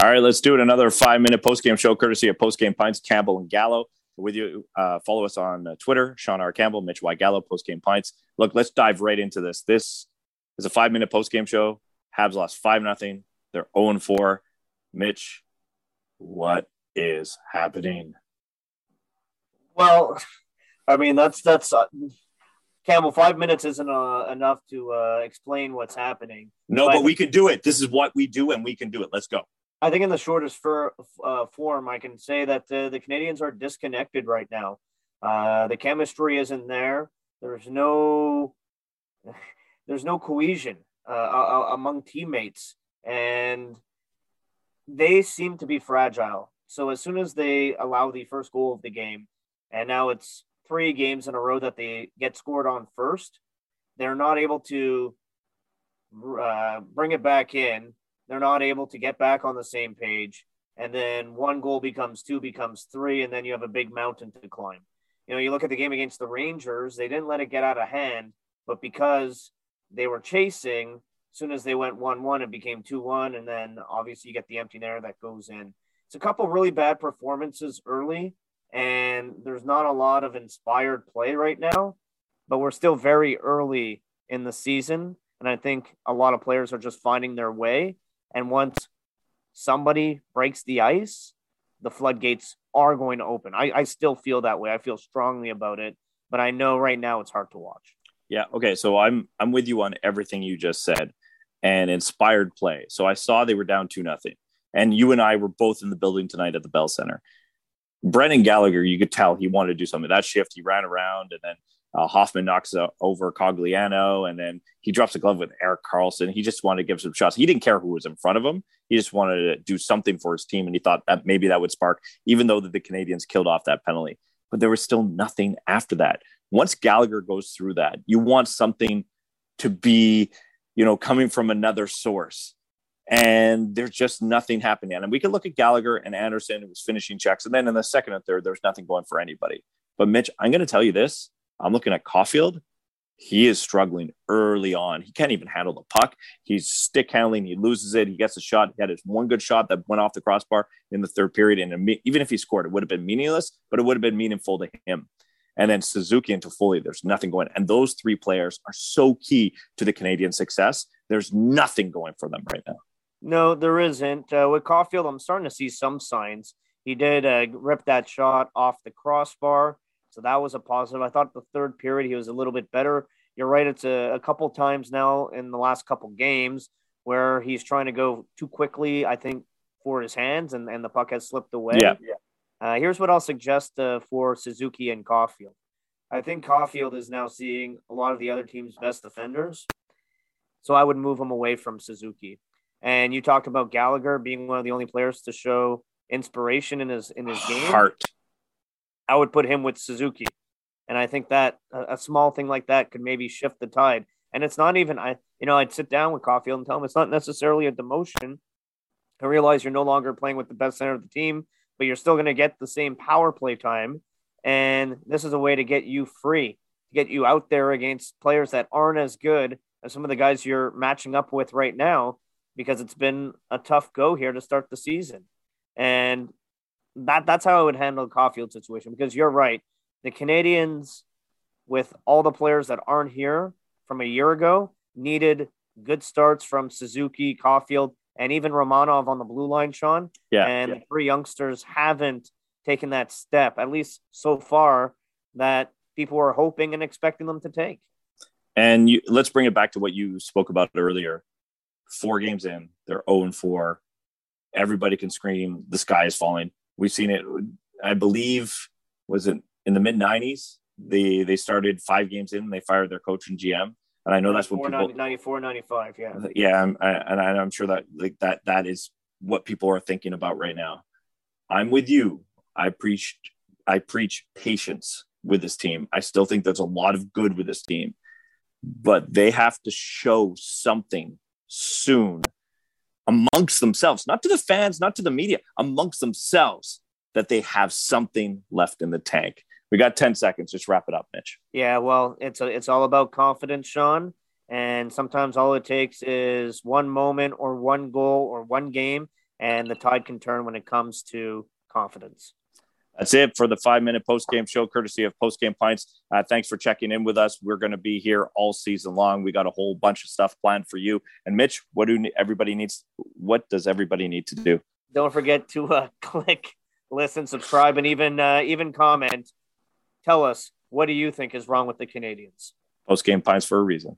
All right, let's do it. Another five minute post game show, courtesy of Post Game Pints, Campbell and Gallo. With you, uh, follow us on uh, Twitter, Sean R. Campbell, Mitch Y. Gallo, Post Game Pints. Look, let's dive right into this. This is a five minute post game show. Habs lost five nothing. They're zero and four. Mitch, what is happening? Well, I mean that's that's uh, Campbell. Five minutes isn't uh, enough to uh, explain what's happening. No, but, but we can do it. This is what we do, and we can do it. Let's go. I think in the shortest for, uh, form, I can say that uh, the Canadiens are disconnected right now. Uh, the chemistry isn't there. There's no, there's no cohesion uh, among teammates, and they seem to be fragile. So as soon as they allow the first goal of the game, and now it's three games in a row that they get scored on first, they're not able to uh, bring it back in they're not able to get back on the same page. And then one goal becomes two, becomes three, and then you have a big mountain to climb. You know, you look at the game against the Rangers, they didn't let it get out of hand, but because they were chasing, as soon as they went 1 1, it became 2 1. And then obviously you get the empty net that goes in. It's a couple really bad performances early, and there's not a lot of inspired play right now, but we're still very early in the season. And I think a lot of players are just finding their way. And once somebody breaks the ice, the floodgates are going to open. I, I still feel that way. I feel strongly about it, but I know right now it's hard to watch. Yeah. Okay. So I'm I'm with you on everything you just said and inspired play. So I saw they were down two nothing. And you and I were both in the building tonight at the Bell Center. Brendan Gallagher, you could tell he wanted to do something. That shift, he ran around and then uh, Hoffman knocks uh, over Cogliano, and then he drops a glove with Erik Karlsson. He just wanted to give some shots. He didn't care who was in front of him. He just wanted to do something for his team, and he thought that maybe that would spark, even though the, Canadiens killed off that penalty. But there was still nothing after that. Once Gallagher goes through that, you want something to be, you know, coming from another source. And there's just nothing happening. And we can look at Gallagher and Anderson, who was finishing checks. And then in the second and third, there's nothing going for anybody. But Mitch, I'm going to tell you this I'm looking at Caufield. He is struggling early on. He can't even handle the puck. He's stick handling. He loses it. He gets a shot. He had his one good shot that went off the crossbar in the third period. And even if he scored, it would have been meaningless, but it would have been meaningful to him. And then Suzuki and Toffoli, there's nothing going. And those three players are so key to the Canadian success. There's nothing going for them right now. No, there isn't. Uh, with Caufield, I'm starting to see some signs. He did uh, rip that shot off the crossbar. So that was a positive. I thought the third period he was a little bit better. You're right. It's a, a couple times now in the last couple games where he's trying to go too quickly, I think, for his hands and, and the puck has slipped away. Yeah. Uh, here's what I'll suggest uh, for Suzuki and Caufield. I think Caufield is now seeing a lot of the other team's best defenders. So I would move him away from Suzuki. And you talked about Gallagher being one of the only players to show inspiration in his in his game. Heart. I would put him with Suzuki. And I think that a, a, small thing like that could maybe shift the tide. And it's not even I, you know, I'd sit down with Caufield and tell him it's not necessarily a demotion. I realize you're no longer playing with the best center of the team, but you're still going to get the same power play time. And this is a way to get you free, to get you out there against players that aren't as good as some of the guys you're matching up with right now, because it's been a tough go here to start the season. And that that's how I would handle the Caufield situation because you're right. The Canadiens, with all the players that aren't here from a year ago, needed good starts from Suzuki, Caufield, and even Romanov on the blue line, Sean. Yeah. And yeah. the three youngsters haven't taken that step, at least so far, that people were hoping and expecting them to take. And you, let's bring it back to what you spoke about earlier. Four games in, they're 0 and 4. Everybody can scream, the sky is falling. We've seen it. I believe was it in the mid '90s. They they started five games in. They fired their coach and GM, and I know that's what people 94, 95, yeah, yeah, I'm, I, and I, I'm sure that like that that is what people are thinking about right now. I'm with you. I preached I preach patience with this team. I still think there's a lot of good with this team, but they have to show something soon amongst themselves, not to the fans, not to the media, amongst themselves, that they have something left in the tank. We got 10 seconds. Just wrap it up, Mitch. Yeah, well, it's a, it's all about confidence, Sean. And sometimes all it takes is one moment or one goal or one game and the tide can turn when it comes to confidence. That's it for the five minute post game show, courtesy of Post Game Pints. Uh, thanks for checking in with us. We're going to be here all season long. We got a whole bunch of stuff planned for you. And Mitch, what do everybody needs? What does everybody need to do? Don't forget to uh, click, listen, subscribe, and even uh, even comment. Tell us what do you think is wrong with the Canadiens? Post Game Pints for a reason.